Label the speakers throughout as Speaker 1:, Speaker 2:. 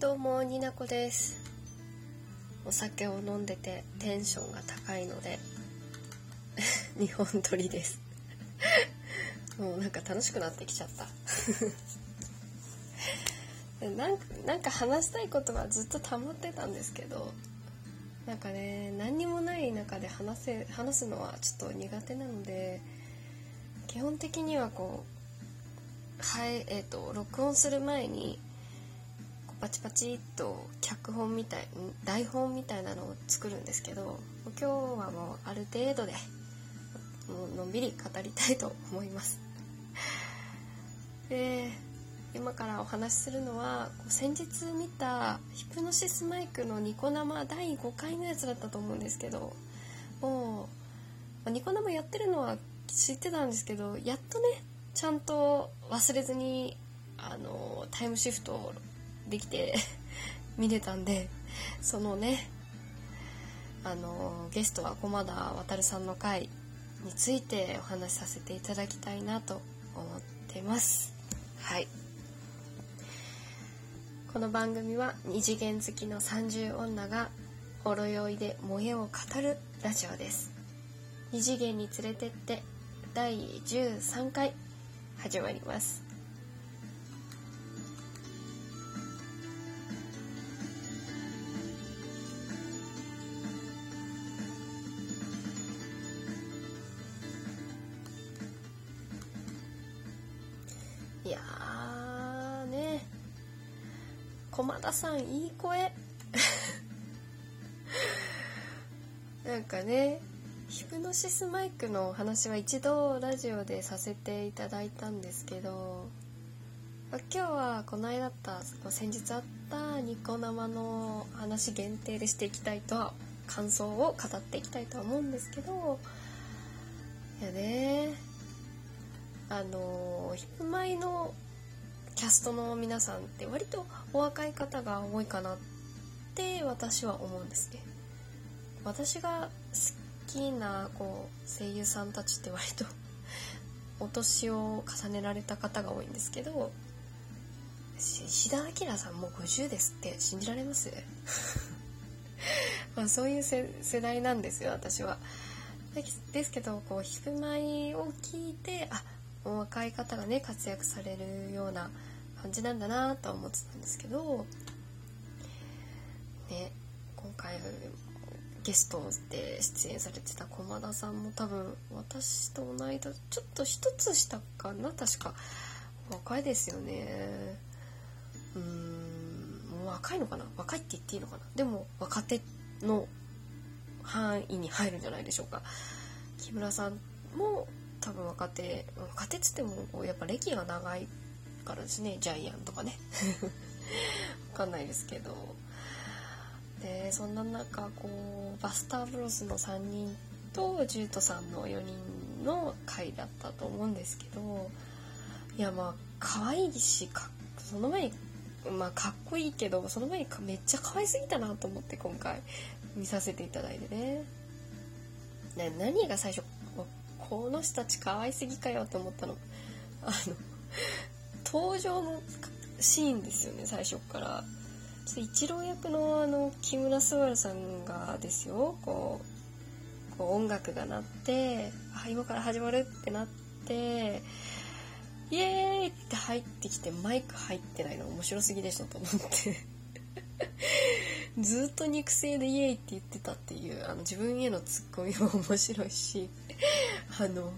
Speaker 1: どうもになこです。お酒を飲んでてテンションが高いので 日本撮りです。もうなんか楽しくなってきちゃった。なんかなんか話したいことはずっと溜まってたんですけどなんかね何にもない中で話せ話すのはちょっと苦手なので基本的にはこうはいえっ、ー、と録音する前にパチパチっと脚本みたい台本みたいなのを作るんですけど今日はもうある程度でもうのんびり語りたいと思います。で今からお話しするのは先日見たヒプノシスマイクのニコ生第5回のやつだったと思うんですけどもうニコ生やってるのは知ってたんですけどやっとねちゃんと忘れずにあのタイムシフトをできて 見れたんでそのねあのゲストは駒田渉さんの回についてお話しさせていただきたいなと思ってます。はい。この番組は二次元好きの30女がほろ酔いで萌えを語るラジオです。二次元に連れてって第13回始まります駒田さんいい声。なんかねヒプノシスマイクのお話は一度ラジオでさせていただいたんですけど今日はこの間あった先日あったニコ生の話限定でしていきたいと感想を語っていきたいとは思うんですけどいやねあのヒプマイのキャストの皆さんって割とお若い方が多いかなって私は思うんですね。私が好きなこう声優さんたちって割と お年を重ねられた方が多いんですけど石田明さんもう50ですって信じられます？まあそういう世代なんですよ私は。ですけどこうヒプマイをお若い方がね活躍されるような感じなんだなと思ってたんですけどね今回ゲストで出演されてた駒田さんも多分私と同い年ちょっと一つ下かな確か。若いですよね。うーんもう若いのかな？若いって言っていいのかな？でも若手の範囲に入るんじゃないでしょうか。木村さんも多分若手若手っつってもやっぱ歴が長いからですねジャイアンとかね わかんないですけどでそんな中こうバスターブロスの3人とジュートさんの4人の回だったと思うんですけどいやまあ可愛いしかその前にまあかっこいいけどその前にめっちゃ可愛すぎたなと思って今回見させていただいて。ね何が最初この人たち可愛すぎかよって思ったの。あの登場のシーンですよね最初から。ちょっと一郎役のあの木村昴さんがですよこうこう音楽が鳴ってあ今から始まるってなってイエーイって入ってきてマイク入ってないの面白すぎでしょと思って。ずっと肉声でイエイって言ってたっていうあの自分へのツッコミも面白いしあの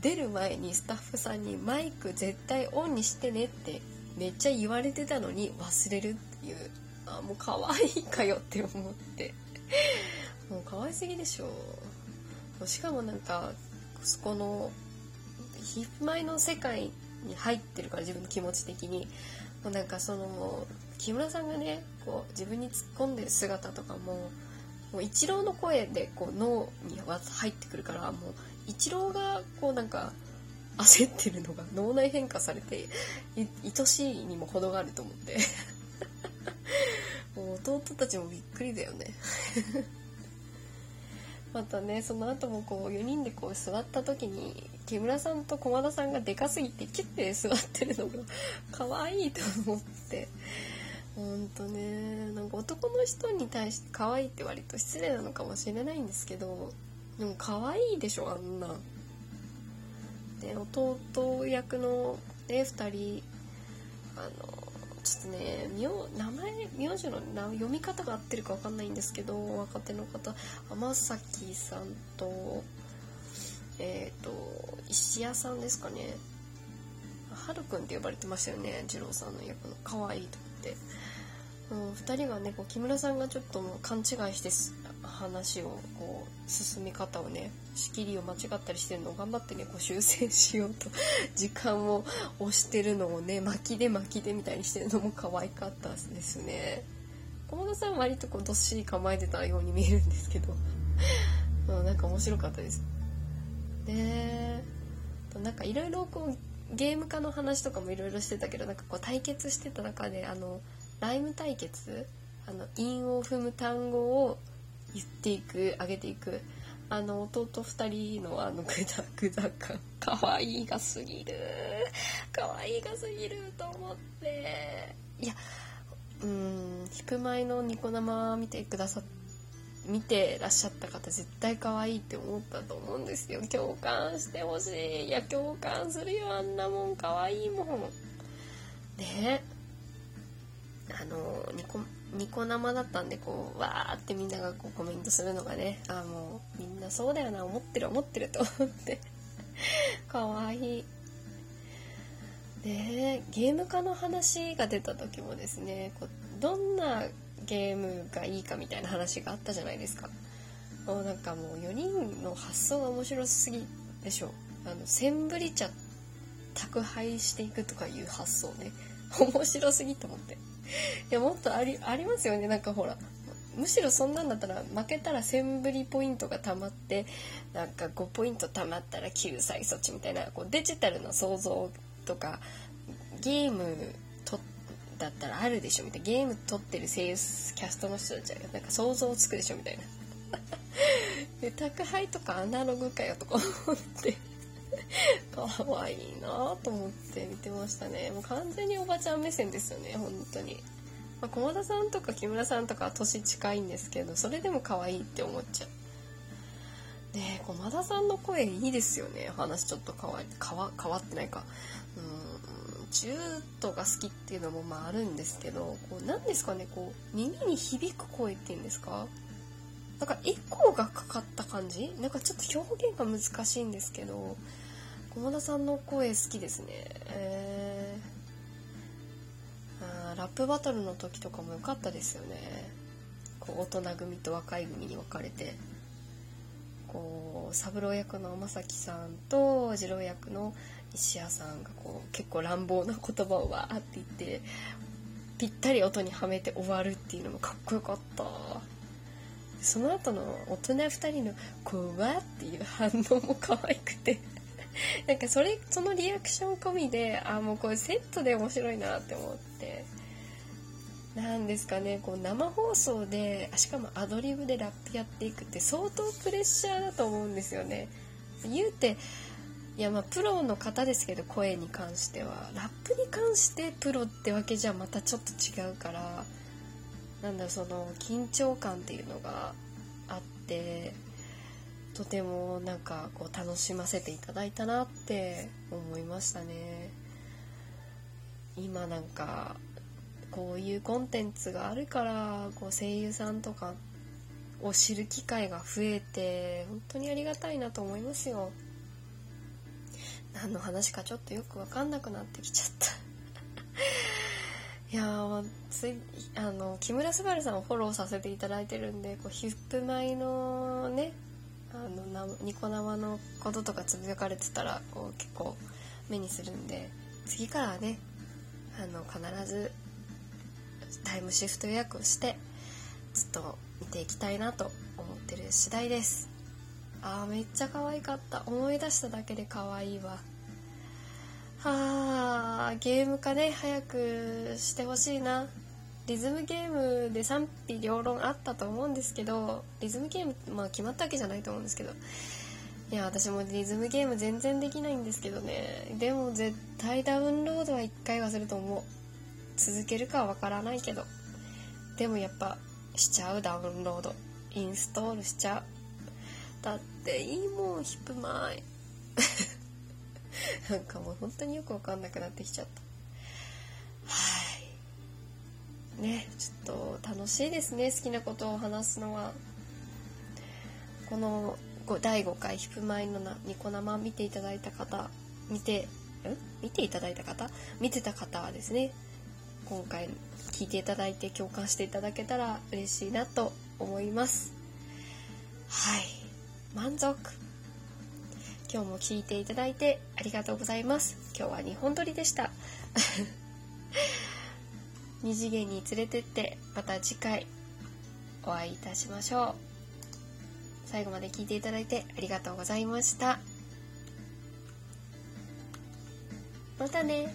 Speaker 1: 出る前にスタッフさんにマイク絶対オンにしてねってめっちゃ言われてたのに忘れるっていう。あもう可愛いかよって思って。もう可愛すぎでしょ。しかもなんかそこのヒップマイの世界に入ってるから自分の気持ち的に。もうなんかその木村さんがねこう自分に突っ込んでる姿とかももう一郎の声でこう脳に入ってくるからもう一郎がこうなんか焦ってるのが脳内変化されて愛しいにも程があると思って。もう弟たちもびっくりだよね。またねその後もこう4人でこう座った時に木村さんと駒田さんがでかすぎてキュッて座ってるのが可愛いと思って。ほんとねなんか男の人に対して可愛いって割と失礼なのかもしれないんですけどでも可愛いでしょあんな。で弟役のね2人あのちょっとね名前名字の読み方が合ってるか分かんないんですけど若手の方天崎さんとえっ、ー、と石屋さんですかねはるくんって呼ばれてましたよね二郎さんの役の。可愛いと思って。うん、2人がねこう木村さんがちょっともう勘違いして話をこう進み方をね仕切りを間違ったりしてるのを頑張ってねこう修正しようと 時間を押してるのをね巻きで巻きでみたいにしてるのも可愛かったですね。駒田さんは割とこうどっしり構えてたように見えるんですけど。うん、なんか面白かったです。でなんかいろいろこうゲーム化の話とかもいろいろしてたけどなんかこう対決してた中であのライム対決あの韻を踏む単語を言っていく上げていくあの弟2人のあのグダグダ感。可愛いいがすぎる。可愛いいがすぎると思って。いやうんヒプマイのニコ生見てくださって見てらっしゃった方絶対可愛いって思ったと思うんですよ。共感してほしい。いや共感するよ。あんなもん可愛いもん。ねあのニコニコ生だったんでこうわーってみんながこうコメントするのがねあもうみんなそうだよな。思ってる思ってると思って。かわいい。でゲーム化の話が出た時もですねこうどんなゲームがいいかみたいな話があったじゃないですか。もうなんかもう4人の発想が面白すぎでしょ。あのセンブリ茶宅配していくとかいう発想ね。面白すぎと思って。いやもっとありありますよね。なんかほらむしろそんなんだったら負けたら1000振りポイントがたまってなんか5ポイントたまったら救済措置みたいなこうデジタルの想像とかゲームだったらあるでしょみたいな。ゲーム撮ってる声優キャストの人たちはなんか想像つくでしょみたいな。で宅配とかアナログかよとか思って。可愛いなと思って見てましたね。もう完全におばちゃん目線ですよね本当に。まあ、駒田さんとか木村さんとか年近いんですけどそれでも可愛いって思っちゃう。ね駒田さんの声いいですよね。話ちょっと変わ変わ変わってないか。うんジュートが好きっていうのもまああるんですけどこう何ですかねこう耳に響く声っていうんですか？なんかエコーがかかった感じ？なんかちょっと表現が難しいんですけど駒田さんの声好きですね。えー、あラップバトルの時とかも良かったですよね。こう大人組と若い組に分かれて。こう三郎役の天崎さんと次郎役の石屋さんがこう結構乱暴な言葉をわーって言ってぴったり音にはめて終わるっていうのもかっこよかった。その後の大人2人の「怖っ」っていう反応も可愛くて なんかそれそのリアクション込みであもうこれセットで面白いなって思って。なんですかねこう生放送でしかもアドリブでラップやっていくって相当プレッシャーだと思うんですよね。言うていやまあプロの方ですけど声に関しては。ラップに関してプロってわけじゃまたちょっと違うからなんだその緊張感っていうのがあってとてもなんかこう楽しませていただいたなって思いましたね。今なんかこういうコンテンツがあるからこう声優さんとかを知る機会が増えて本当にありがたいなと思いますよ。何の話かちょっとよく分かんなくなってきちゃった。いやついあの木村昴さんをフォローさせていただいてるんでこうヒップマイのねあのニコ生のこととかつぶやかれてたらこう結構目にするんで次からはねあの必ずタイムシフト予約をしてずっと見ていきたいなと思ってる次第です。あーめっちゃ可愛かった。思い出しただけで可愛いわ。はあゲーム化ね早くしてほしいな。リズムゲームで賛否両論あったと思うんですけどリズムゲームまあ決まったわけじゃないと思うんですけど。いや私もリズムゲーム全然できないんですけどね。でも絶対ダウンロードは1回はすると思う。続けるかはわからないけど。でもやっぱしちゃう？ダウンロード。インストールしちゃう？だっていいもんヒップマイ。なんかもう本当によくわかんなくなってきちゃった。はい。ねちょっと楽しいですね好きなことを話すのは。この第5回ヒップマイのニコ生見ていただいた方見てん見ていただいた方？見てた方はですね今回聞いていただいて共感していただけたら嬉しいなと思います。はい。満足。今日も聞いていただいてありがとうございます。今日は2本撮りでした。二次元に連れてってまた次回お会いいたしましょう。最後まで聞いていただいてありがとうございました。またね。